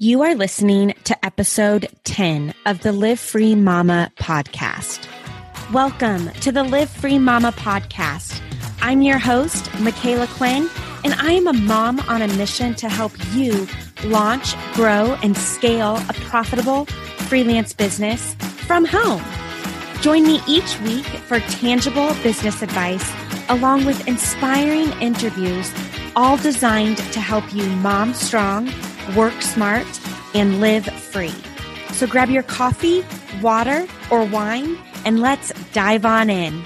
You are listening to episode 10 of the Live Free Mama podcast. Welcome to the Live Free Mama podcast. I'm your host, Micala Quinn, and I am a mom on a mission to help you launch, grow, and scale a profitable freelance business from home. Join me each week for tangible business advice along with inspiring interviews, all designed to help you mom strong work smart, and live free. So grab your coffee, water, or wine, and let's dive on in.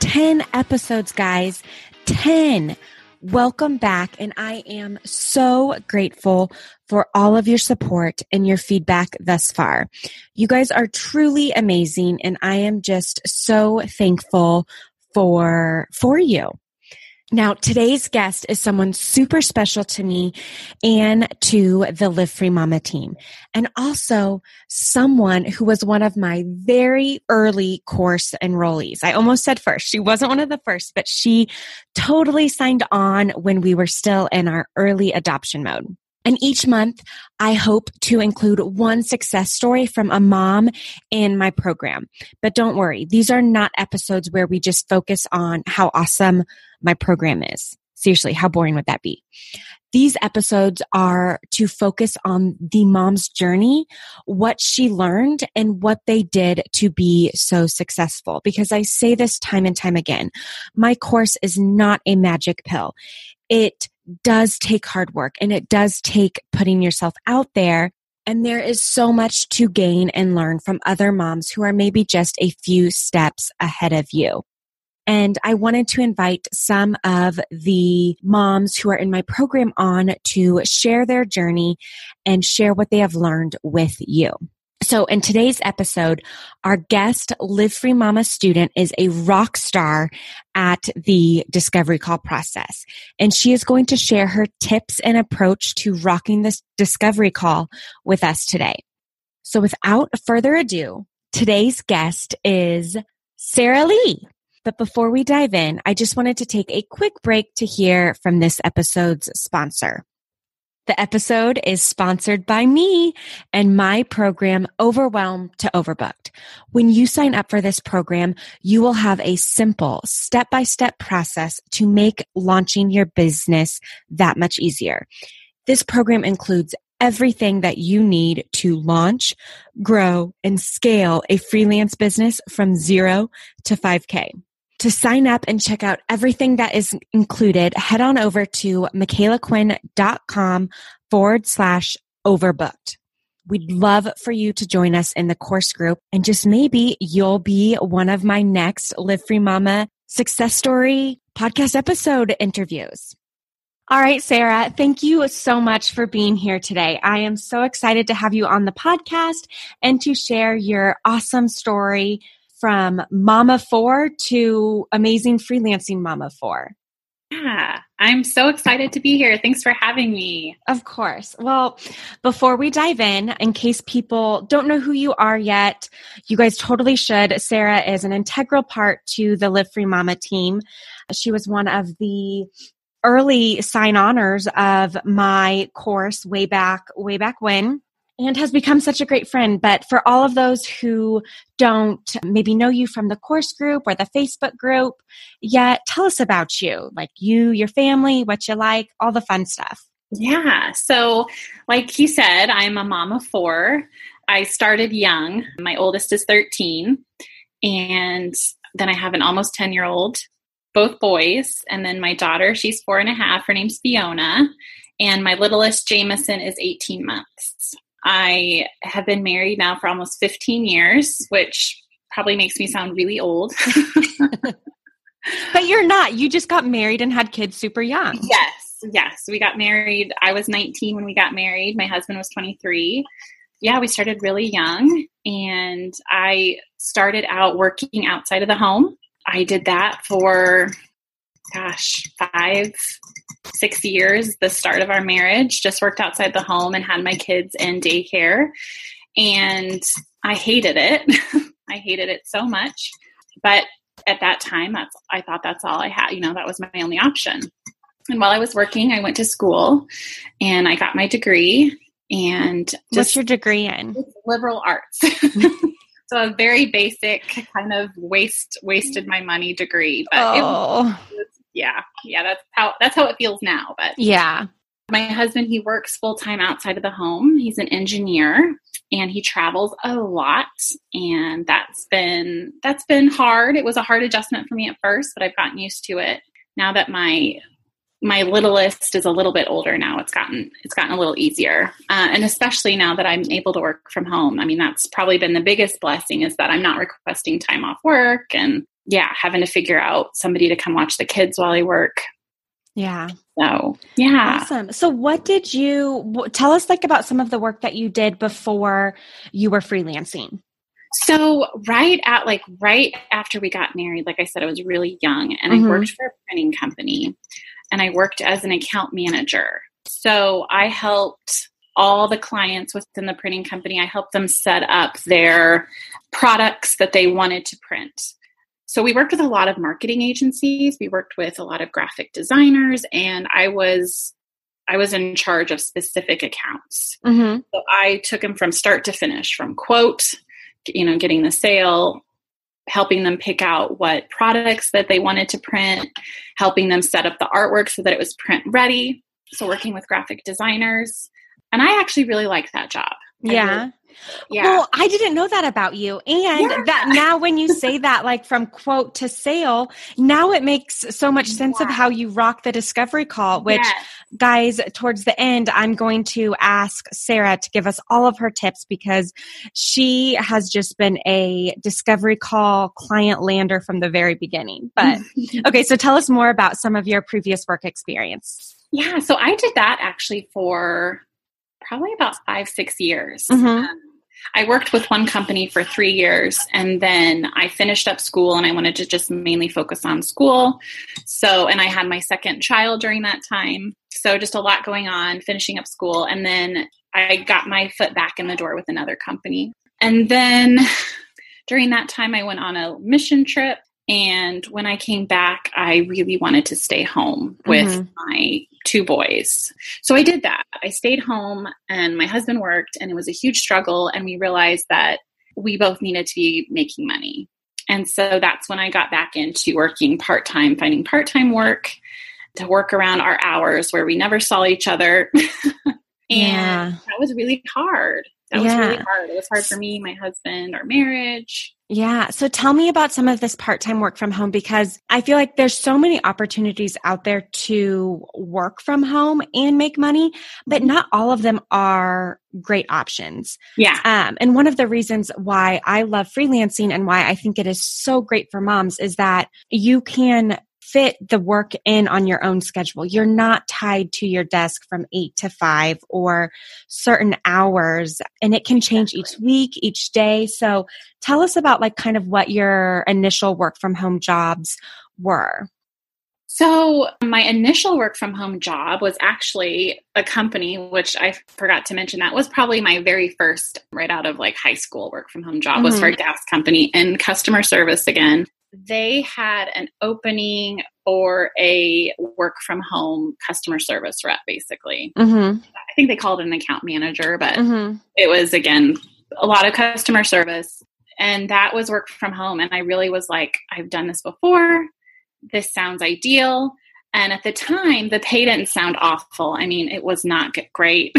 10 episodes, guys. 10. Welcome back. And I am so grateful for all of your support and your feedback thus far. You guys are truly amazing. And I am just so thankful for, for you. Now, today's guest is someone super special to me and to the Live Free Mama team, and also someone who was one of my very early course enrollees. I almost said first. She wasn't one of the first, but she totally signed on when we were still in our early adoption mode. And each month, I hope to include one success story from a mom in my program. But don't worry, these are not episodes where we just focus on how awesome my program is. Seriously, how boring would that be? These episodes are to focus on the mom's journey, what she learned, and what they did to be so successful. Because I say this time and time again my course is not a magic pill. It does take hard work and it does take putting yourself out there. And there is so much to gain and learn from other moms who are maybe just a few steps ahead of you. And I wanted to invite some of the moms who are in my program on to share their journey and share what they have learned with you. So in today's episode, our guest Live Free Mama student is a rock star at the discovery call process. And she is going to share her tips and approach to rocking this discovery call with us today. So without further ado, today's guest is Sarah Lee. But before we dive in, I just wanted to take a quick break to hear from this episode's sponsor. The episode is sponsored by me and my program, Overwhelmed to Overbooked. When you sign up for this program, you will have a simple step by step process to make launching your business that much easier. This program includes everything that you need to launch, grow, and scale a freelance business from zero to 5K. To sign up and check out everything that is included, head on over to micalaquinn.com forward slash overbooked. We'd love for you to join us in the course group and just maybe you'll be one of my next Live Free Mama success story podcast episode interviews. All right, Sarah, thank you so much for being here today. I am so excited to have you on the podcast and to share your awesome story from Mama Four to amazing freelancing Mama Four. Yeah, I'm so excited to be here. Thanks for having me. Of course. Well, before we dive in, in case people don't know who you are yet, you guys totally should. Sarah is an integral part to the Live Free Mama team. She was one of the early sign honors of my course way back, way back when and has become such a great friend. But for all of those who don't maybe know you from the course group or the Facebook group yet, tell us about you, like you, your family, what you like, all the fun stuff. Yeah. So, like you said, I'm a mom of four. I started young. My oldest is 13. And then I have an almost 10 year old, both boys. And then my daughter, she's four and a half. Her name's Fiona. And my littlest, Jameson, is 18 months. I have been married now for almost 15 years, which probably makes me sound really old. but you're not. You just got married and had kids super young. Yes, yes. We got married. I was 19 when we got married. My husband was 23. Yeah, we started really young, and I started out working outside of the home. I did that for, gosh, five, six years, the start of our marriage, just worked outside the home and had my kids in daycare. And I hated it. I hated it so much. But at that time, that's I thought that's all I had. You know, that was my only option. And while I was working, I went to school and I got my degree. And just, what's your degree in? Liberal arts. so a very basic kind of waste wasted my money degree. But oh. it was, oh. Yeah, yeah, that's how that's how it feels now. But yeah, my husband he works full time outside of the home. He's an engineer and he travels a lot, and that's been that's been hard. It was a hard adjustment for me at first, but I've gotten used to it. Now that my my littlest is a little bit older now it's gotten it's gotten a little easier uh, and especially now that i'm able to work from home i mean that's probably been the biggest blessing is that i'm not requesting time off work and yeah having to figure out somebody to come watch the kids while i work yeah so yeah awesome so what did you tell us like about some of the work that you did before you were freelancing so right at like right after we got married like i said i was really young and mm-hmm. i worked for a printing company and I worked as an account manager. So I helped all the clients within the printing company, I helped them set up their products that they wanted to print. So we worked with a lot of marketing agencies, we worked with a lot of graphic designers, and I was I was in charge of specific accounts. Mm-hmm. So I took them from start to finish, from quote, you know, getting the sale, helping them pick out what products that they wanted to print, helping them set up the artwork so that it was print ready. So working with graphic designers. And I actually really liked that job. Yeah. Yeah. Well, I didn't know that about you. And yeah. that now when you say that, like from quote to sale, now it makes so much sense of how you rock the discovery call, which yes. guys, towards the end, I'm going to ask Sarah to give us all of her tips because she has just been a discovery call client lander from the very beginning. But okay, so tell us more about some of your previous work experience. Yeah, so I did that actually for probably about five, six years. Mm-hmm. Um, I worked with one company for three years and then I finished up school and I wanted to just mainly focus on school. So, and I had my second child during that time. So, just a lot going on, finishing up school. And then I got my foot back in the door with another company. And then during that time, I went on a mission trip and when I came back, I really wanted to stay home with mm-hmm. my two boys. So I did that. I stayed home and my husband worked, and it was a huge struggle. And we realized that we both needed to be making money. And so that's when I got back into working part time, finding part time work to work around our hours where we never saw each other. and yeah. that was really hard. That yeah. was really hard. It was hard for me, my husband, our marriage. Yeah. So tell me about some of this part time work from home because I feel like there's so many opportunities out there to work from home and make money, but not all of them are great options. Yeah. Um, and one of the reasons why I love freelancing and why I think it is so great for moms is that you can fit the work in on your own schedule. You're not tied to your desk from eight to five or certain hours, and it can change each week, each day. So tell us about like kind of what your initial work from home jobs were. So, my initial work from home job was actually a company, which I forgot to mention. That was probably my very first, right out of like high school work from home job, mm-hmm. was for a gas company in customer service again they had an opening or a work from home customer service rep, basically. Mm-hmm. I think they called it an account manager, but mm-hmm. it was, again, a lot of customer service. And that was work from home. And I really was like, I've done this before. This sounds ideal. And at the time, the pay didn't sound awful. I mean, it was not great,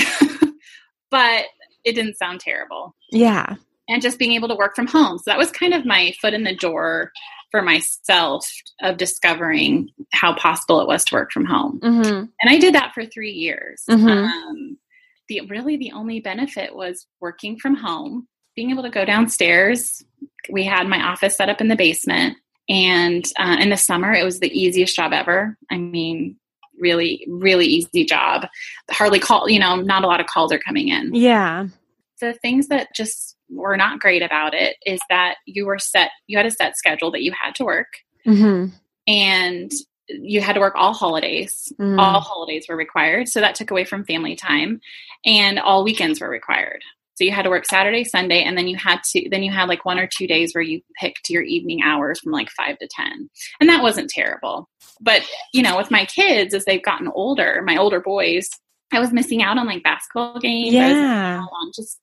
but it didn't sound terrible. Yeah. And just being able to work from home. So that was kind of my foot in the door for myself of discovering how possible it was to work from home. Mm-hmm. And I did that for three years. Mm-hmm. Um, the really the only benefit was working from home, being able to go downstairs. We had my office set up in the basement, and uh, in the summer it was the easiest job ever. I mean, really, really easy job. Hardly call, you know, not a lot of calls are coming in. Yeah. The things that just were not great about it is that you were set you had a set schedule that you had to work mm-hmm. and you had to work all holidays mm. all holidays were required so that took away from family time and all weekends were required So you had to work Saturday, Sunday, and then you had to then you had like one or two days where you picked your evening hours from like five to ten. And that wasn't terrible. But you know, with my kids as they've gotten older, my older boys, I was missing out on like basketball games. Yeah. on just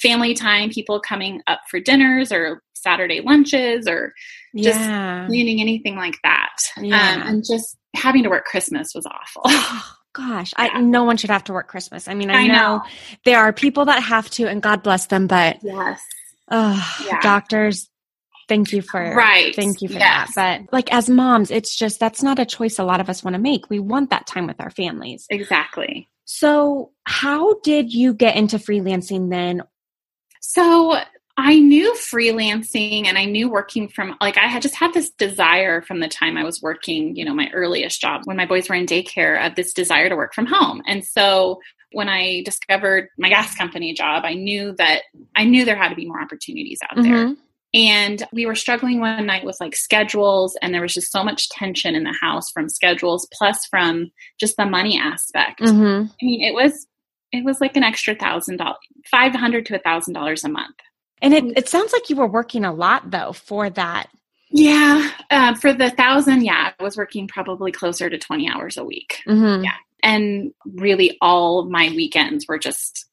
family time, people coming up for dinners or Saturday lunches or just yeah. planning anything like that. Yeah. Um, and just having to work Christmas was awful. Oh, gosh, I, Yeah. no one should have to work Christmas. I mean, I, I know, know. there are people that have to, and God bless them, but yes. oh, Yeah. doctors, thank you for Right. Thank you for Yes. that. But like as moms, it's just that's not a choice a lot of us want to make. We want that time with our families. Exactly. So, how did you get into freelancing then? So I knew freelancing and I knew working from like I had just had this desire from the time I was working, you know, my earliest job when my boys were in daycare of this desire to work from home. And so when I discovered my gas company job, I knew that I knew there had to be more opportunities out there. Mm-hmm. And we were struggling one night with like schedules, and there was just so much tension in the house from schedules, plus from just the money aspect. Mhm. I mean, it was it was like an extra thousand dollars, five hundred to a thousand dollars a month. And it, it sounds like you were working a lot though for that. Yeah, uh, for the thousand, yeah, I was working probably closer to twenty hours a week, Mhm. Yeah. and really all my weekends were just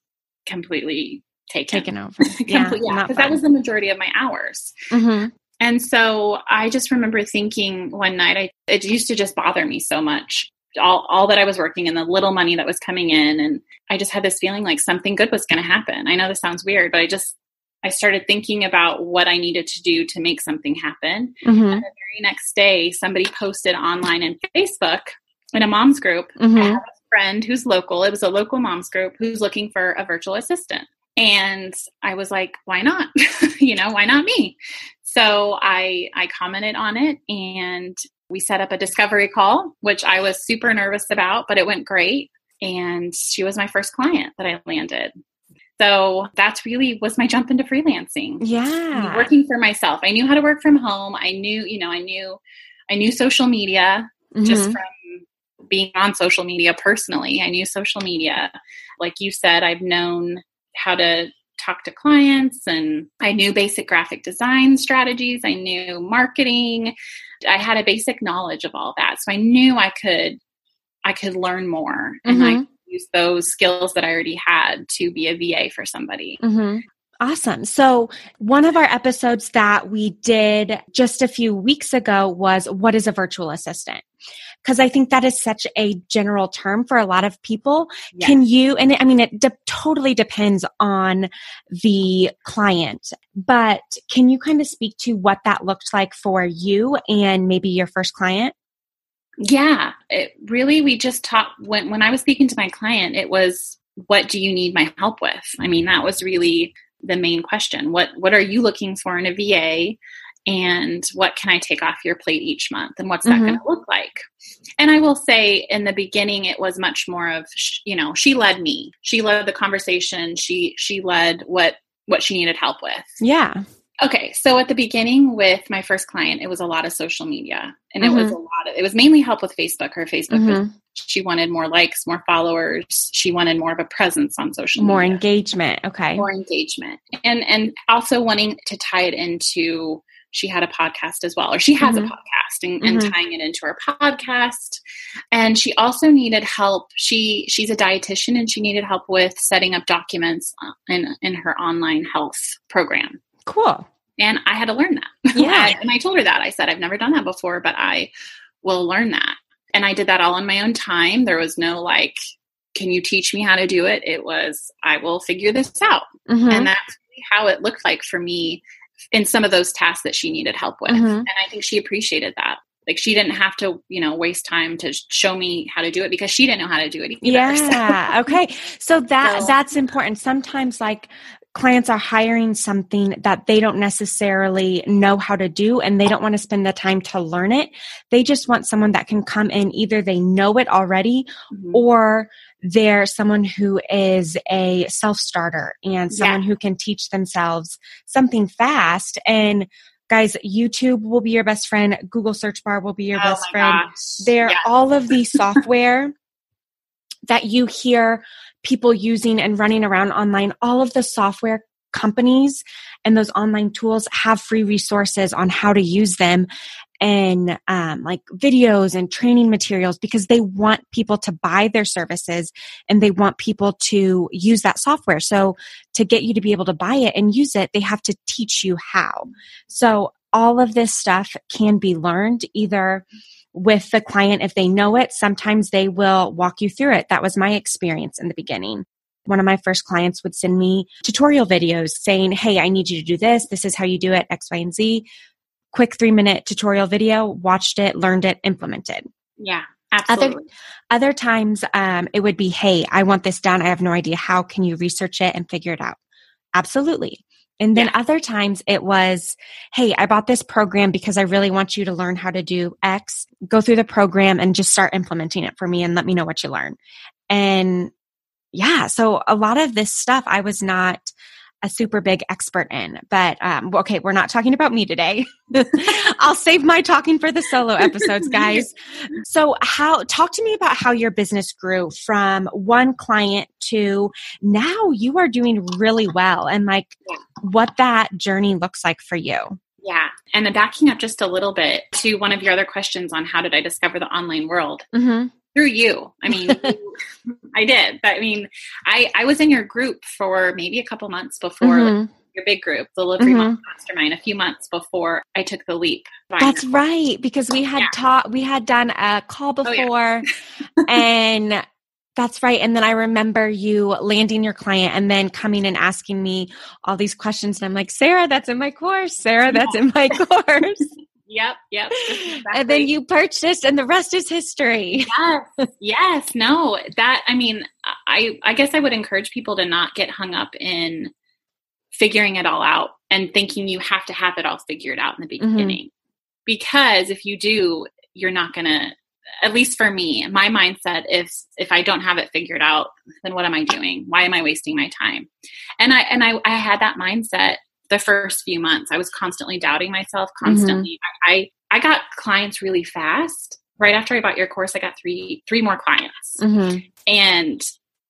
completely taken. Taken over. Yeah, because that was the majority of my hours. Mhm. And so I just remember thinking one night, I it used to just bother me so much. All, all that I was working and the little money that was coming in. And I just had this feeling like something good was going to happen. I know this sounds weird, but I just, I started thinking about what I needed to do to make something happen. Mhm. The very next day, somebody posted online in Facebook in a mom's group. I Mhm. have a friend who's local. It was a local mom's group who's looking for a virtual assistant. And I was like, why not? you know, why not me? So I I commented on it and we set up a discovery call, which I was super nervous about, but it went great. And she was my first client that I landed. So that's really was my jump into freelancing Yeah. working for myself. I knew how to work from home. I knew, you know, I knew I knew social media just Mhm. from being on social media personally. I knew social media. Like you said, I've known how to talk to clients and I knew basic graphic design strategies. I knew marketing. I had a basic knowledge of all that. So I knew I could I could learn more and I could use those skills that I already had to be a VA for somebody. hmm Awesome. So, one of our episodes that we did just a few weeks ago was What is a virtual assistant? Because I think that is such a general term for a lot of people. Yes. Can you, and I mean, it de- totally depends on the client, but can you kind of speak to what that looked like for you and maybe your first client? Yeah, it really we just talked when when I was speaking to my client, it was what do you need my help with? I mean, that was really the main question. What what are you looking for in a VA? And what can I take off your plate each month? And what's that Mhm. going to look like? And I will say, in the beginning, it was much more of, you know, she led me. She led the conversation. She she led what what she needed help with. Yeah. Okay, so at the beginning with my first client, it was a lot of social media, and it was Mhm. a lot. Of, it was mainly help with Facebook. Her Facebook, was, Mhm. she wanted more likes, more followers. She wanted more of a presence on social More media, engagement. Okay. more engagement, and and also wanting to tie it into. She had a podcast as well, or she has Mhm. a podcast, and, and Mhm. tying it into her podcast. And she also needed help. She she's a dietitian, and she needed help with setting up documents uh, in in her online health program Cool. and I had to learn that. Yeah. I- and I told her that. I said, I've never done that before, but I will learn that. And I did that all on my own time. There was no like, can you teach me how to do it? It was, I will figure this out. Mhm. And that's how it looked like for me in some of those tasks that she needed help with. Mhm. And I think she appreciated that. Like she didn't have to, you know, waste time to show me how to do it because she didn't know how to do it either. So- Yeah. okay. So that So- that's important. Sometimes like clients are hiring something that they don't necessarily know how to do and they don't want to spend the time to learn it. They just want someone that can come in either they know it already Mhm. or they're someone who is a self-starter and someone who can teach themselves something fast and guys youtube will be your best friend google search bar will be your Oh best friend gosh. they're Yeah. all of the software that you hear people using and running around online, all of the software companies and those online tools have free resources on how to use them and um, like videos and training materials because they want people to buy their services and they want people to use that software. So to get you to be able to buy it and use it, they have to teach you how. So all of this stuff can be learned either with the client if they know it. Sometimes they will walk you through it. That was my experience in the beginning one of my first clients would send me tutorial videos saying, Hey, I need you to do this. This is how you do it, X, Y, and Z quick three minute tutorial video, watched it, learned it, implemented. Yeah. Absolutely. Other, other times, um, it would be, Hey, I want this done. I have no idea. How can you research it and figure it out? Absolutely. And then yeah. other times it was, Hey, I bought this program because I really want you to learn how to do X. Go through the program and just start implementing it for me and let me know what you learn. And yeah, so a lot of this stuff I was not a super big expert in. But um, okay, we're not talking about me today. I'll save my talking for the solo episodes, guys. So, how talk to me about how your business grew from one client to now you are doing really well, and like yeah. what that journey looks like for you. Yeah. And then backing up just a little bit to one of your other questions on how did I discover the online world? Mm-hmm through you. I mean, I did. But I mean, I I was in your group for maybe a couple months before mm-hmm. like, your big group, the Live mm-hmm. Mastermind, a few months before I took the leap. That's right, because we had yeah. taught, we had done a call before, oh, yeah. and that's right. And then I remember you landing your client and then coming and asking me all these questions. And I'm like, Sarah, that's in my course. Sarah, that's yeah. in my course. Yep, yep. Exactly. And then you purchased and the rest is history. Yes. Yes. No, that I mean, I I guess I would encourage people to not get hung up in figuring it all out and thinking you have to have it all figured out in the mm-hmm. beginning. Mm-hmm. Because if you do, you're not going to at least for me, my mindset is if if I don't have it figured out, then what am I doing? Why am I wasting my time? And I and I I had that mindset the first few months. I was constantly doubting myself, constantly. Mm-hmm. I I got clients really fast. Right after I bought your course, I got three three more clients, mm-hmm. and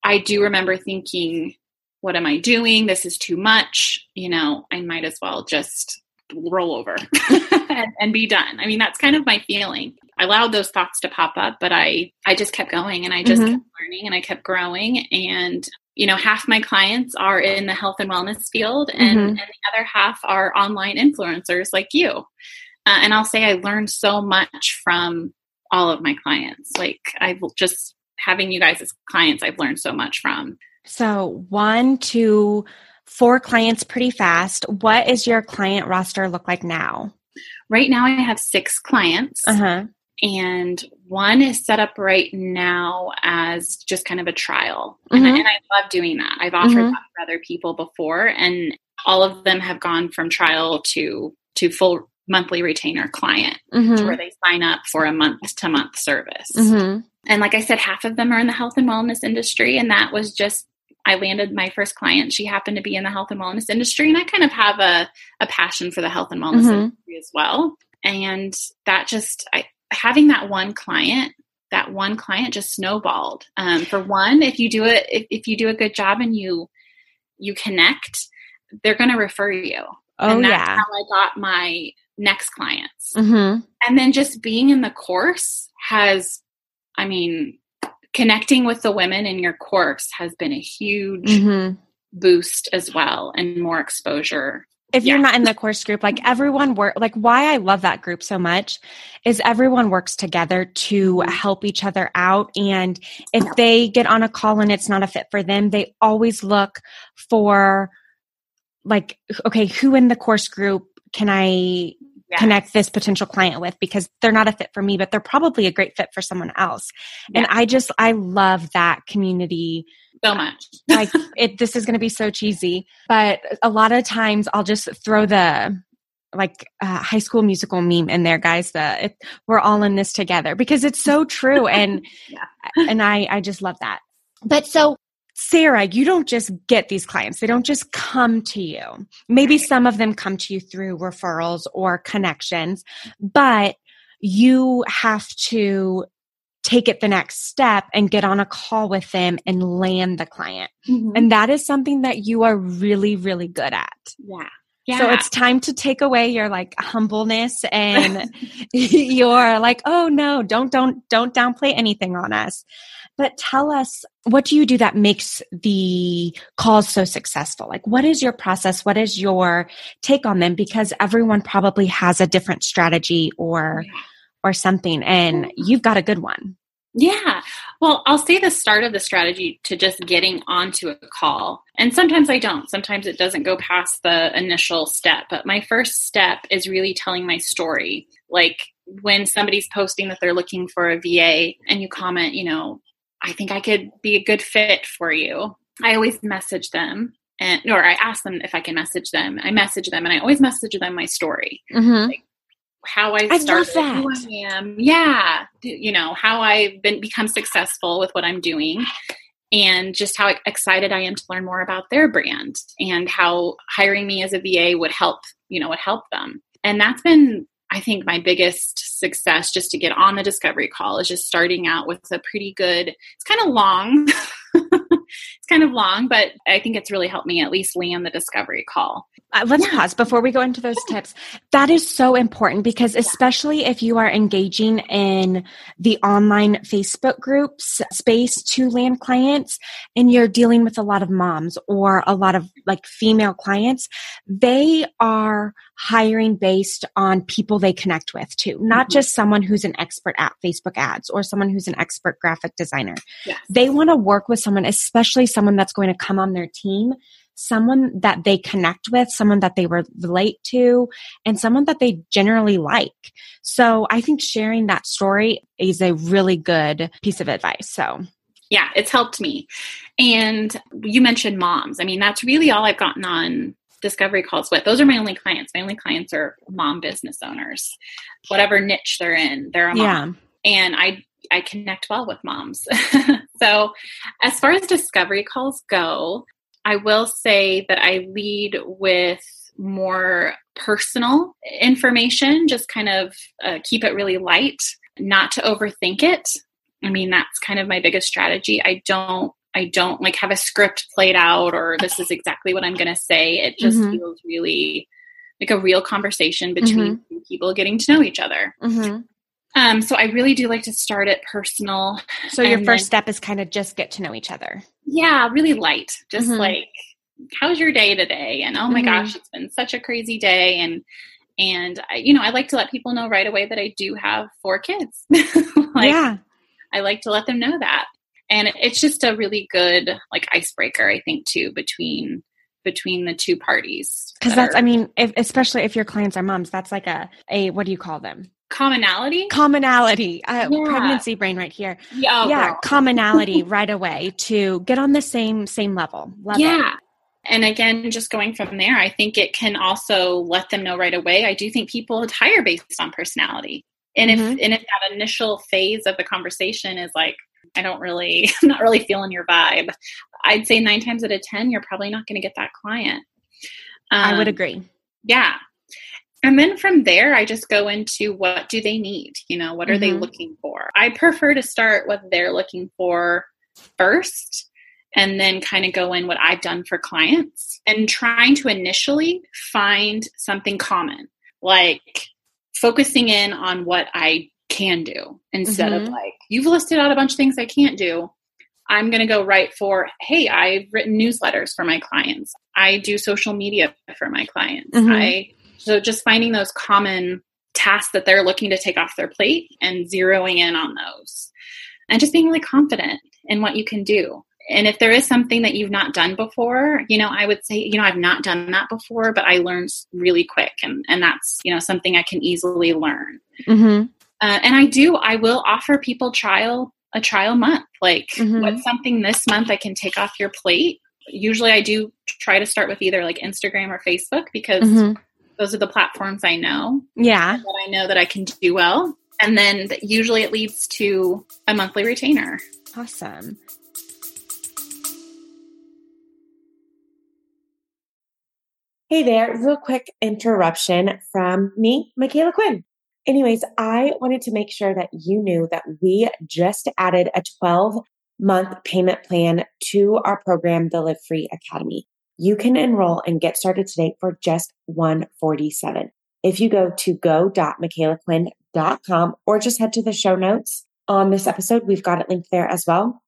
I do remember thinking, "What am I doing? This is too much. You know, I might as well just roll over and, and, be done." I mean, that's kind of my feeling. I allowed those thoughts to pop up, but I I just kept going and I just mm-hmm. kept learning and I kept growing and you know, half my clients are in the health and wellness field, and, mm-hmm. and the other half are online influencers like you. Uh, and I'll say I learned so much from all of my clients. Like, I've just having you guys as clients, I've learned so much from. So, one, two, four clients pretty fast. What is your client roster look like now? Right now, I have six clients. Uh-huh and one is set up right now as just kind of a trial mm-hmm. and, I, and, I, love doing that i've offered mm-hmm. that for other people before and all of them have gone from trial to to full monthly retainer client mm-hmm. where they sign up for a month to month service mm-hmm. and like i said half of them are in the health and wellness industry and that was just I landed my first client. She happened to be in the health and wellness industry, and I kind of have a, a passion for the health and wellness mm-hmm. industry as well. And that just, I, having that one client that one client just snowballed um, for one if you do it if, if you do a good job and you you connect they're going to refer you oh and that's yeah how i got my next clients mm-hmm. and then just being in the course has i mean connecting with the women in your course has been a huge mm-hmm. boost as well and more exposure if yeah. you're not in the course group like everyone work like why i love that group so much is everyone works together to mm-hmm. help each other out and if they get on a call and it's not a fit for them they always look for like okay who in the course group can i connect this potential client with? Because they're not a fit for me but they're probably a great fit for someone else. Yeah. and i just i love that community so much. like it this is going to be so cheesy, but a lot of times I'll just throw the like uh, high school musical meme in there guys the it, we're all in this together because it's so true and yeah. and I I just love that. But so Sarah, you don't just get these clients. They don't just come to you. Maybe some of them come to you through referrals or connections, but you have to take it the next step and get on a call with them and land the client. Mm-hmm. And that is something that you are really, really good at. Yeah. Yeah. So it's time to take away your like humbleness and your like, oh no, don't don't don't downplay anything on us. But tell us, what do you do that makes the calls so successful? Like, what is your process? What is your take on them? Because everyone probably has a different strategy or, or something, and you've got a good one. Yeah. Well, I'll say the start of the strategy to just getting onto a call. And sometimes I don't. Sometimes it doesn't go past the initial step. But my first step is really telling my story. Like when somebody's posting that they're looking for a VA and you comment, you know, I think I could be a good fit for you. I always message them and or I ask them if I can message them. I message them and I always message them my story. Mm-hmm. Like how I, I started, who I am. Yeah. You know, how I've been become successful with what I'm doing and just how excited I am to learn more about their brand and how hiring me as a VA would help, you know, would help them. And that's been I think my biggest success just to get on the discovery call is just starting out with a pretty good, it's kind of long. it's kind of long, but I think it's really helped me at least land the discovery call. Uh, let's yeah. pause before we go into those tips. That is so important because, especially if you are engaging in the online Facebook groups space to land clients and you're dealing with a lot of moms or a lot of like female clients, they are hiring based on people they connect with too, not mm-hmm. just someone who's an expert at Facebook ads or someone who's an expert graphic designer. Yes. They want to work with someone, especially someone that's going to come on their team someone that they connect with, someone that they relate to, and someone that they generally like. So I think sharing that story is a really good piece of advice. So yeah, it's helped me. And you mentioned moms. I mean, that's really all I've gotten on discovery calls with. Those are my only clients. My only clients are mom business owners. Whatever niche they're in, they're a mom. Yeah. And I I connect well with moms. so, as far as discovery calls go, I will say that I lead with more personal information, just kind of uh, keep it really light, not to overthink it. I mean, that's kind of my biggest strategy. I don't I don't like have a script played out or this is exactly what I'm going to say. It just mm-hmm. feels really like a real conversation between mm-hmm. people getting to know each other. Mm-hmm. Um, so I really do like to start it personal. So your first then, step is kind of just get to know each other. Yeah, really light. Just mm-hmm. like, how's your day today? And oh my mm-hmm. gosh, it's been such a crazy day. And and I, you know, I like to let people know right away that I do have four kids. like, yeah, I like to let them know that, and it's just a really good like icebreaker, I think, too between between the two parties. Because that that's, are, I mean, if, especially if your clients are moms, that's like a a what do you call them? Commonality? Commonality. Uh, yeah. pregnancy brain right here. Yeah, oh, yeah commonality right away to get on the same same level. Love yeah. It. and again just going from there i think it can also let them know right away. I do think people hire based on personality. And mm-hmm. if and if that initial phase of the conversation is like i don't really I'm not really feeling your vibe i'd say nine times out of ten you're probably not going to get that client. Um, i would um, agree. yeah and then from there, I just go into what do they need? You know, what are mm-hmm. they looking for? I prefer to start what they're looking for first and then kind of go in what I've done for clients and trying to initially find something common, like focusing in on what I can do instead mm-hmm. of like, you've listed out a bunch of things I can't do. I'm going to go right for, hey, I've written newsletters for my clients. I do social media for my clients. Mm-hmm. I so just finding those common tasks that they're looking to take off their plate and zeroing in on those. And just being really confident in what you can do. And if there is something that you've not done before, you know, I would say, you know, I've not done that before, but I learned really quick. And, and that's, you know, something I can easily learn. Mm-hmm. Uh, and I do, I will offer people trial, a trial month. Like, mm-hmm. what's something this month I can take off your plate? Usually I do try to start with either like Instagram or Facebook because mm-hmm those are the platforms I know. Yeah. That I know that I can do well. And then usually it leads to a monthly retainer. Awesome. Hey there, real quick interruption from me, Micala Quinn. Anyways, I wanted to make sure that you knew that we just added a 12 month payment plan to our program, the Live Free Academy. You can enroll and get started today for just 147. If you go to go.micalaquinn.com or just head to the show notes on this episode, we've got it linked there as well.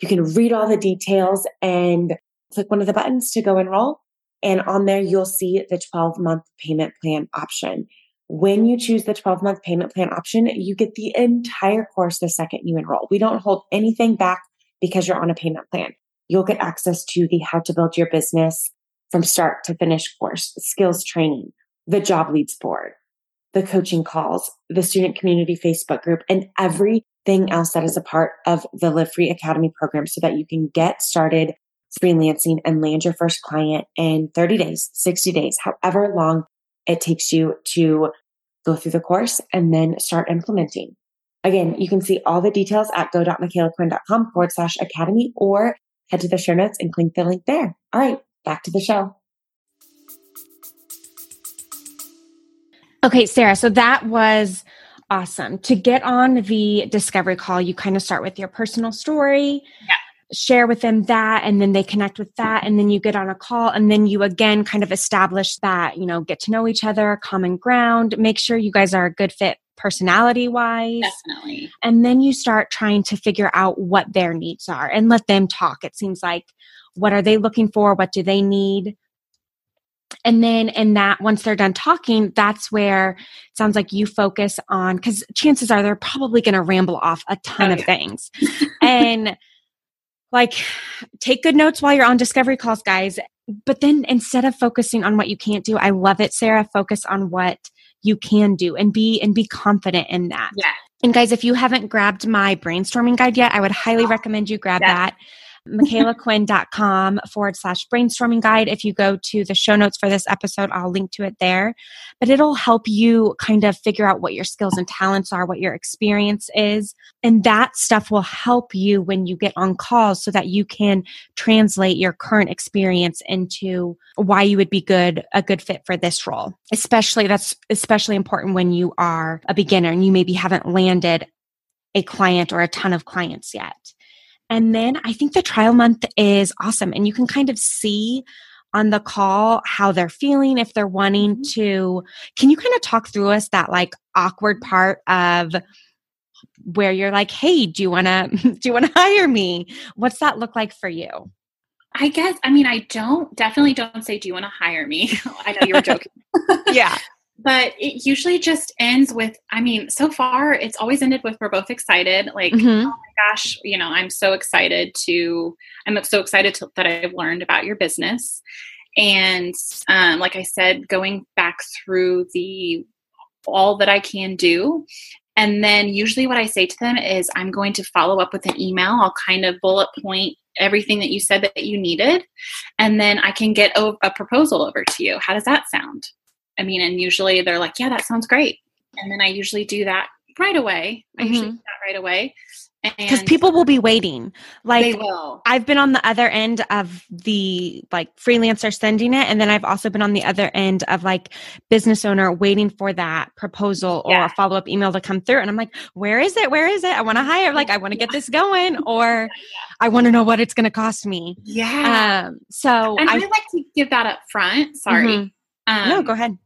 You can read all the details and click one of the buttons to go enroll. And on there, you'll see the 12 month payment plan option. When you choose the 12 month payment plan option, you get the entire course the second you enroll. We don't hold anything back because you're on a payment plan. You'll get access to the how to build your business from start to finish course, skills training, the job leads board, the coaching calls, the student community Facebook group, and everything else that is a part of the Live Free Academy program so that you can get started freelancing and land your first client in 30 days, 60 days, however long it takes you to go through the course and then start implementing. Again, you can see all the details at go.micalaquinn.com forward slash academy or head to the show notes and click the link there. All right, back to the show. Okay, Sarah, so that was awesome. To get on the discovery call, you kind of start with your personal story. Yeah share with them that and then they connect with that and then you get on a call and then you again kind of establish that you know get to know each other common ground make sure you guys are a good fit personality wise definitely. And then you start trying to figure out what their needs are and let them talk. It seems like what are they looking for? What do they need? And then in that once they're done talking that's where it sounds like you focus on because chances are they're probably going to ramble off a ton oh, of yeah. things. And like take good notes while you're on discovery calls guys. But then instead of focusing on what you can't do i love it sarah focus on what you can do and be and be confident in that. Yeah. And guys if you haven't grabbed my brainstorming guide yet i would highly oh, recommend you grab yeah. that micalaquinn.com forward slash brainstorming guide. If you go to the show notes for this episode, I'll link to it there. But it'll help you kind of figure out what your skills and talents are, what your experience is. And that stuff will help you when you get on calls so that you can translate your current experience into why you would be good, a good fit for this role. Especially that's especially important when you are a beginner and you maybe haven't landed a client or a ton of clients yet. And then I think the trial month is awesome. And you can kind of see on the call how they're feeling, if they're wanting mm-hmm. to. Can you kind of talk through us that like awkward part of where you're like, hey, do you wanna do you wanna hire me? What's that look like for you? I guess I mean I don't definitely don't say do you want to hire me? I know you were joking. yeah but it usually just ends with i mean so far it's always ended with we're both excited like mm-hmm. oh my gosh you know i'm so excited to i'm so excited to, that i've learned about your business. And um, like i said going back through the all that i can do. And then usually what i say to them is i'm going to follow up with an email. I'll kind of bullet point everything that you said that you needed and then i can get a, a proposal over to you. How does that sound I mean, and usually they're like, yeah, that sounds great. And then I usually do that right away. I mm-hmm. usually do that right away. Because people will be waiting. Like I've been on the other end of the like freelancer sending it, and then I've also been on the other end of like business owner waiting for that proposal or yeah. a follow up email to come through. And I'm like, where is it? Where is it? I want to hire. Like I want to get this going, or I want to know what it's going to cost me. Yeah. Um, so and I, I, like to give that up front. Sorry. Mm-hmm. Um, no, go ahead.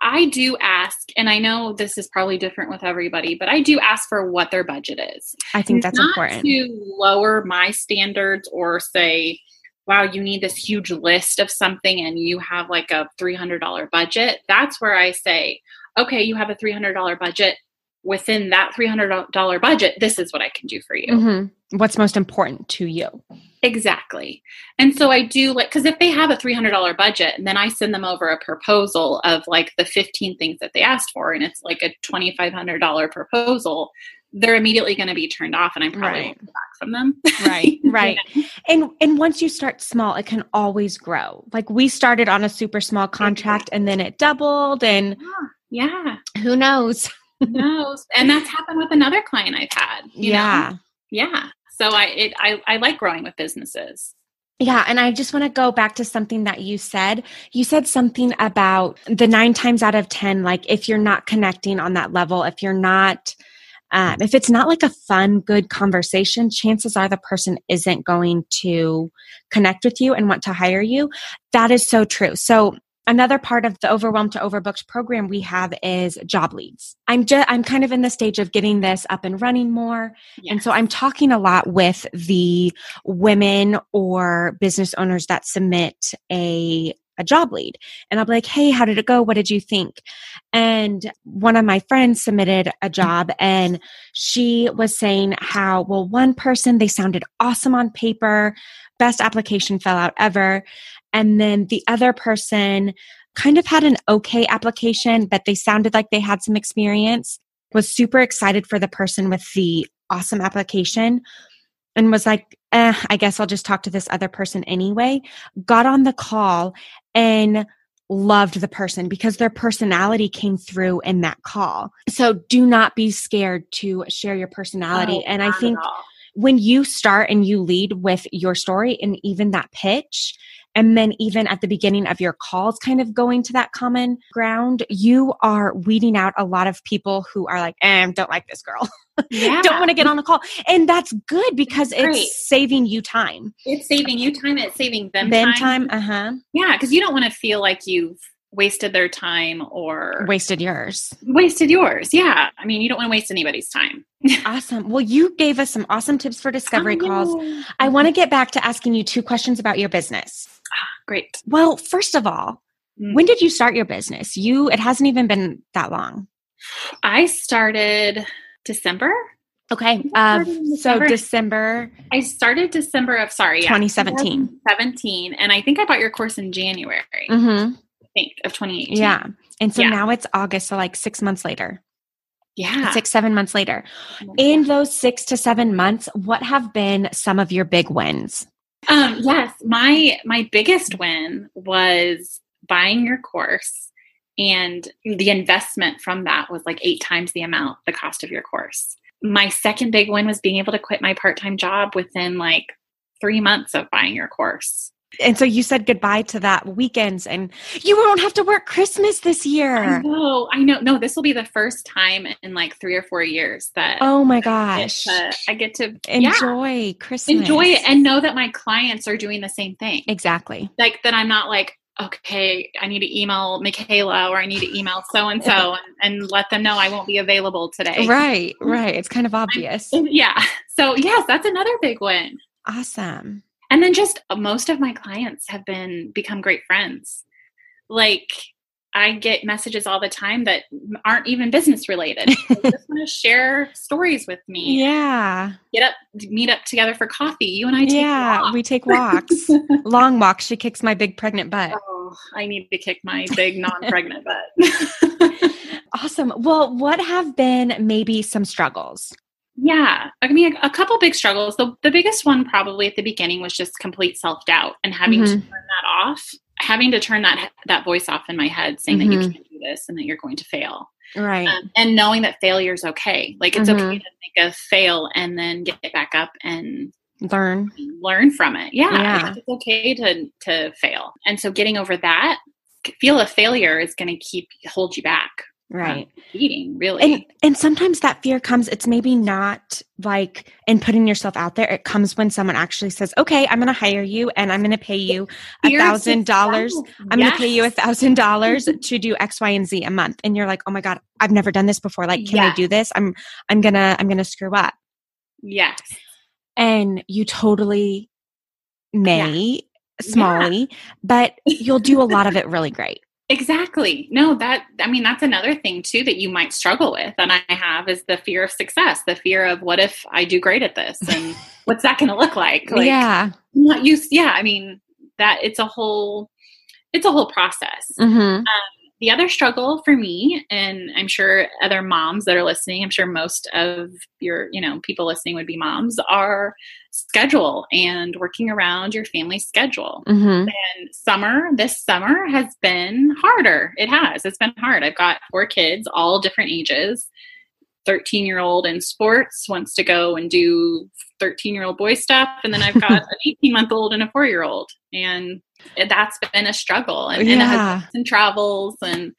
I do ask, and I know this is probably different with everybody, but I do ask for what their budget is. I think that's Not important. To lower my standards or say, wow, you need this huge list of something and you have like a $300 budget. That's where I say, okay, you have a $300 budget. Within that $300 budget, this is what I can do for you. Mm-hmm. What's most important to you? Exactly. And so I do like, because if they have a $300 budget and then I send them over a proposal of like the 15 things that they asked for, and it's like a $2,500 proposal, they're immediately going to be turned off and I'm probably right. back from them. right, right. And and once you start small, it can always grow. Like we started on a super small contract and then it doubled and yeah. yeah. Who knows? Who knows? And that's happened with another client I've had. yeah. Know? Yeah. So I it I, I like growing with businesses. Yeah, and I just want to go back to something that you said. You said something about the nine times out of 10, like if you're not connecting on that level, if you're not, um, if it's not like a fun, good conversation, chances are the person isn't going to connect with you and want to hire you. That is so true. So another part of the overwhelmed to overbooked program we have is job leads i'm just i'm kind of in the stage of getting this up and running more yes. and so i'm talking a lot with the women or business owners that submit a a job lead and I'll be like, Hey, how did it go? What did you think? And one of my friends submitted a job and she was saying how, well, one person, they sounded awesome on paper, best application fell out ever. And then the other person kind of had an okay application, but they sounded like they had some experience, was super excited for the person with the awesome application, and was like, eh, I guess I'll just talk to this other person anyway. Got on the call and loved the person because their personality came through in that call. So do not be scared to share your personality. Oh, and I think when you start and you lead with your story and even that pitch, and then even at the beginning of your calls kind of going to that common ground you are weeding out a lot of people who are like eh, don't like this girl yeah. don't want to get on the call and that's good because it's saving you time it's saving you time it's saving them, them time. time uh-huh yeah because you don't want to feel like you've wasted their time or wasted yours. Wasted yours. Yeah. I mean, you don't want to waste anybody's time. awesome. Well, you gave us some awesome tips for discovery oh, calls. I want to get back to asking you two questions about your business. Great. Well, first of all, mm-hmm. when did you start your business? You it hasn't even been that long. I started December. Okay. Uh, so December. I started December of sorry, 2017. 17, and I think I bought your course in January. Mm-hmm. I think of 2018. Yeah, and so yeah. now it's August, so like six months later. Yeah, six seven months later. Oh in those six to seven months, what have been some of your big wins? Um, yes, my my biggest win was buying your course and the investment from that was like eight times the amount the cost of your course. My second big win was being able to quit my part-time job within like three months of buying your course and so you said goodbye to that weekends and you won't have to work Christmas this year. I know, I know. No, this will be the first time in like three or four years that Oh my gosh. I get to, I get to enjoy yeah, Christmas. Enjoy it and know that my clients are doing the same thing. Exactly. Like that I'm not like, okay, I need to email Michaela or I need to email so and so and let them know I won't be available today. Right, mm-hmm. right. It's kind of obvious. yeah. So yes, that's another big win. Awesome and then just uh, most of my clients have been become great friends. Like i get messages all the time that aren't even business related. They just want to share stories with me. Yeah. Get up meet up together for coffee. You and i take yeah walks. we take walks. Long walks. She kicks my big pregnant butt. Oh i need to kick my big non-pregnant butt. Awesome. Well what have been maybe some struggles yeah, I mean, a, a, couple big struggles. The, the biggest one probably at the beginning was just complete self doubt and having mm-hmm. to turn that off, having to turn that that voice off in my head, saying mm-hmm. that you mm-hmm. can't do this and that you're going to fail. Right. Um, and knowing that failure is okay. Like it's mm-hmm. okay to make a fail and then get back up and learn learn from it. Yeah, yeah. it's okay to to fail. And so getting over that feel a failure is going to keep hold you back right. eating really. And, and sometimes that fear comes it's maybe not like in putting yourself out there it comes when someone actually says okay i'm going to hire you and i'm going to pay you a thousand dollars. i'm yes. going to pay you a thousand dollars to do x y and z a month. And you're like oh my god i've never done this before. Like can yeah. i do this? I'm i'm gonna i'm gonna screw up. Yes. And you totally may yeah. smally yeah. but you'll do a lot of it really great Exactly. No, that, I mean, that's another thing too that you might struggle with. And I have is the fear of success, the fear of what if I do great at this and what's that going to look like? like? Yeah. You, yeah. I mean, that it's a whole, it's a whole process. Mm-hmm. Um, the other struggle for me, and I'm sure other moms that are listening, I'm sure most of your, you know, people listening would be moms, are schedule and working around your family schedule. Mm-hmm. And summer, this summer has been harder. It has. It's been hard. I've got four kids, all different ages. 13 year old in sports wants to go and do 13 year old boy stuff. And then I've got an 18 month old and a four year old. And that's been a struggle and, Yeah. and, and travels. And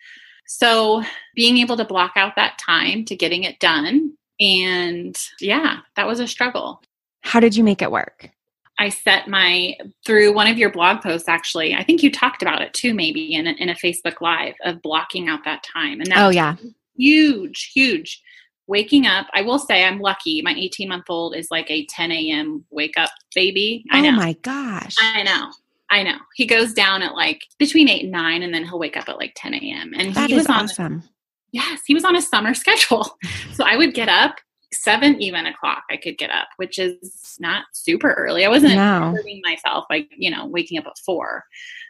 so being able to block out that time to getting it done. And yeah, that was a struggle. How did you make it work? I set my through one of your blog posts. Actually, I think you talked about it too, maybe in a, in a Facebook Live of blocking out that time, and that Oh yeah. huge, huge. Waking up, I will say I'm lucky. My 18 month old is like a 10 a.m. wake up baby. I Oh know, my gosh. I know, I know. He goes down at like between eight and nine, and then he'll wake up at like 10 a.m. And That he was on awesome. yes, he was on a summer schedule. So I would get up seven even o'clock. I could get up, which is not super early. I wasn't No. hurting myself like you know waking up at four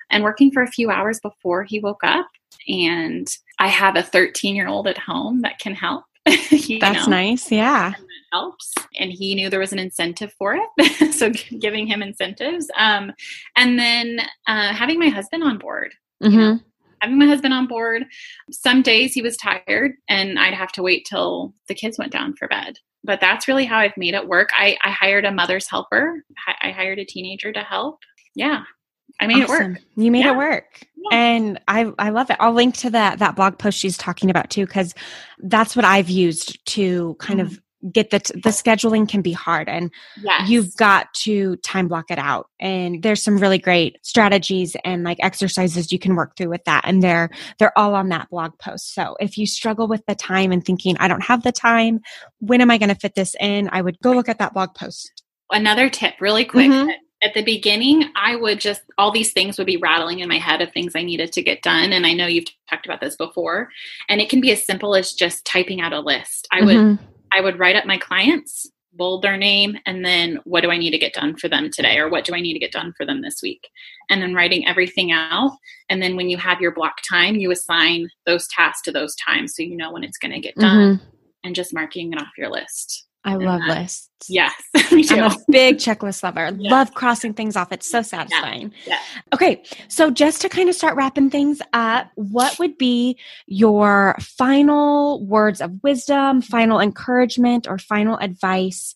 and working for a few hours before he woke up. And I have a 13 year old at home that can help. That's know, nice. Yeah. helps and he knew there was an incentive for it so giving him incentives um, and then uh, having my husband on board hmm having my husband on board. Some days he was tired and I'd have to wait till the kids went down for bed. But that's really how I've made it work. I, I hired a mother's helper. I, I hired a teenager to help. Yeah. I made it work. You made Yeah. it work. Yeah. And I I love it. I'll link to that that blog post she's talking about too cuz that's what I've used to kind mm-hmm. of get the the scheduling can be hard and Yes. you've got to time block it out and there's some really great strategies and like exercises you can work through with that and they're they're all on that blog post so if you struggle with the time and thinking i don't have the time when am i going to fit this in i would go look at that blog post another tip really quick Mhm. at, the beginning i would just all these things would be rattling in my head of things i needed to get done and i know you've talked about this before and it can be as simple as just typing out a list i would Mhm. I would write up my clients, bold their name, and then what do I need to get done for them today, or what do I need to get done for them this week, and then writing everything out. And then when you have your block time, you assign those tasks to those times so you know when it's going to get done, Mhm. and just marking it off your list. I love that- lists Yes, me too. i'm a big checklist lover Yeah. love crossing things off it's so satisfying. Okay, so just to kind of start wrapping things up, what would be your final words of wisdom, final encouragement, or final advice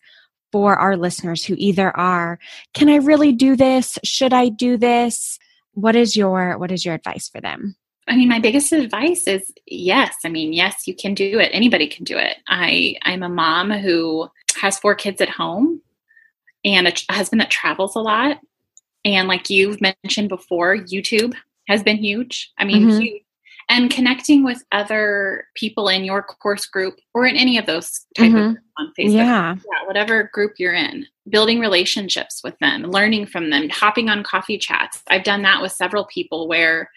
for our listeners who either are, can I really do this? Should I do this? What is your what is your advice for them? I mean, my biggest advice is yes. I mean, yes, you can do it. Anybody can do it. I I'm a mom who has four kids at home and a, a husband that travels a lot. And like you've mentioned before, YouTube has been huge. I mean, Mhm. huge. And connecting with other people in your course group or in any of those type Mhm. of on Facebook Yeah. yeah, whatever group you're in, building relationships with them, learning from them, hopping on coffee chats. I've done that with several people where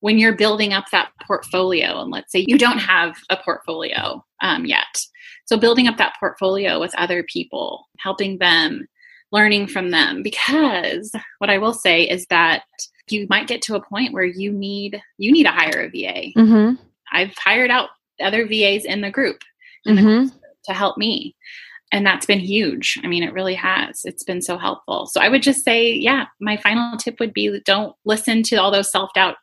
when you're building up that portfolio, and let's say you don't have a portfolio um, yet, so building up that portfolio with other people, helping them, learning from them, because what I will say is that you might get to a point where you need you need to hire a VA. Mm-hmm. I've hired out other VAs in the group Mm-hmm. to help me. And that's been huge. I mean, it really has. It's been so helpful. So I would just say, yeah, my final tip would be don't listen to all those self doubt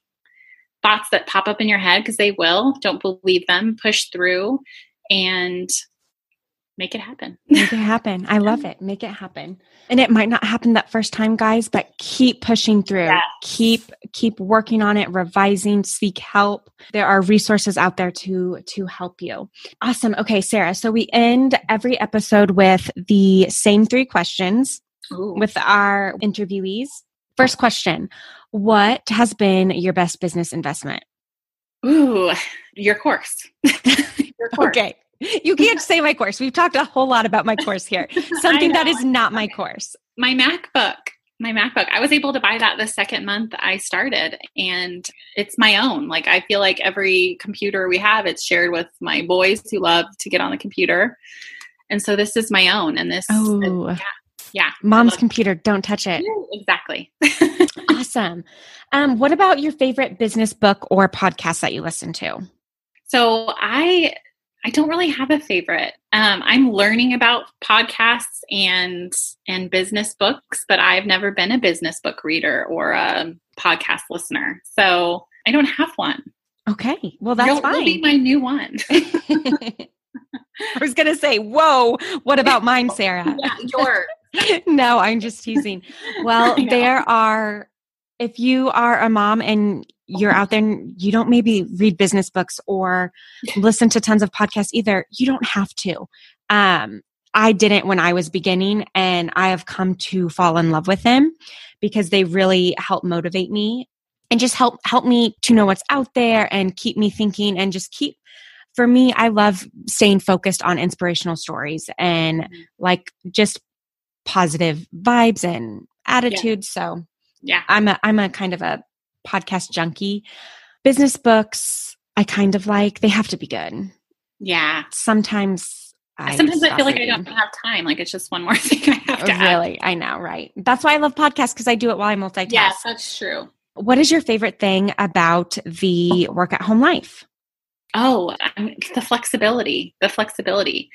thoughts that pop up in your head because they will. Don't believe them. Push through and make it happen. Make it happen. I love it. Make it happen. And it might not happen that first time, guys, but keep pushing through. Yes. Keep keep working on it, revising, seek help. There are resources out there to to help you. Awesome. Okay, Sarah. So we end every episode with the same three questions Ooh. with our interviewees. First question, what has been your best business investment? Ooh, your course. your course. Okay. You can't say my course. We've talked a whole lot about my course here. Something that is not my course. my MacBook. My MacBook. I was able to buy that the second month I started, and it's my own. Like I feel like every computer we have, it's shared with my boys who love to get on the computer, and so this is my own. And this, Oh, yeah, mom's I love- computer. Don't touch it. exactly. Awesome. Um, what about your favorite business book or podcast that you listen to? so I, I don't really have a favorite. Um, I'm learning about podcasts and and business books, but I've never been a business book reader or a podcast listener, so I don't have one. Okay. Well, that's You'll- you'll be my new one. I was going to say, whoa, what about mine, Sarah? yeah, yours. no, I'm just teasing. Well, there are, if you are a mom and you're out there and you don't maybe read business books or listen to tons of podcasts either, you don't have to. Um, I didn't when I was beginning, and I have come to fall in love with them because they really help motivate me and just help help me to know what's out there and keep me thinking and just keep for me I love staying focused on inspirational stories and mm-hmm. like just positive vibes and attitudes yeah. so yeah I'm a I'm a kind of a podcast junkie business books I kind of like they have to be good yeah sometimes I Sometimes I feel like reading. I don't have time. Like it's just one more thing I have to Really, add. I know, right? That's why I love podcasts because I do it while I multitask. Yes, that's true. What is your favorite thing about the work at home life? Oh, the flexibility. The flexibility.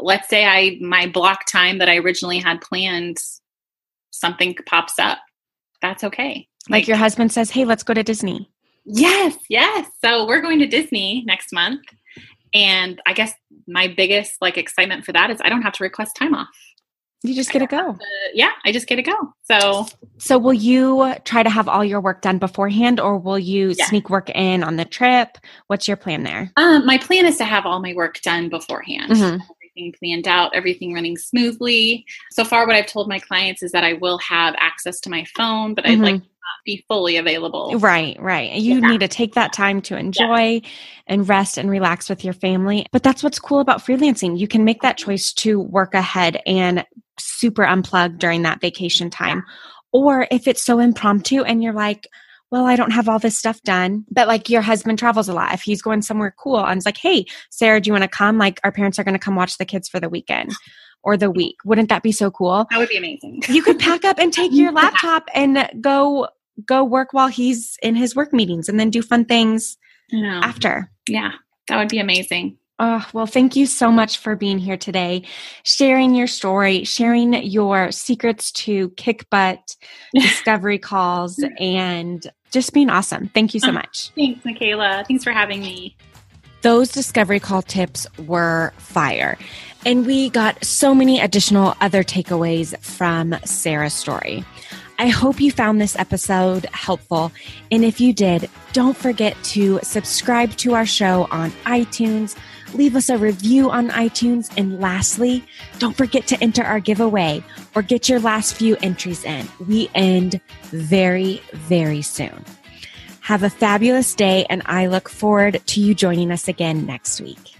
Let's say I my block time that I originally had planned, something pops up. That's okay. Like, like your husband says, "Hey, let's go to Disney." Yes, yes. So we're going to Disney next month and I guess my biggest like excitement for that is I don't have to request time off. You just get to go. To, yeah, I just get to go. So So will you try to have all your work done beforehand or will you yeah. sneak work in on the trip? What's your plan there? Um, my plan is to have all my work done beforehand. Mm-hmm. Everything planned out, everything running smoothly. So far what I've told my clients is that I will have access to my phone, but mm-hmm. I'd like be fully available. Right, right. You yeah. need to take that time to enjoy yeah. and rest and relax with your family. But that's what's cool about freelancing. You can make that choice to work ahead and super unplugged during that vacation time. Or if it's so impromptu and you're like, well, I don't have all this stuff done. But like your husband travels a lot. If he's going somewhere cool and it's like, hey, Sarah, do you want to come? Like our parents are going to come watch the kids for the weekend or the week. Wouldn't that be so cool? That would be amazing. you could pack up and take your laptop and go go work while he's in his work meetings and then do fun things after. Yeah, that would be amazing. Oh, well, thank you so much for being here today, sharing your story, sharing your secrets to kick butt discovery calls, and just being awesome. Thank you so much. Thanks, Micala. Thanks for having me. Those discovery call tips were fire. And we got so many additional other takeaways from Sarah's story. I hope you found this episode helpful. And if you did, don't forget to subscribe to our show on iTunes, leave us a review on iTunes, and lastly, don't forget to enter our giveaway or get your last few entries in. We end very, very soon. Have a fabulous day, and I look forward to you joining us again next week.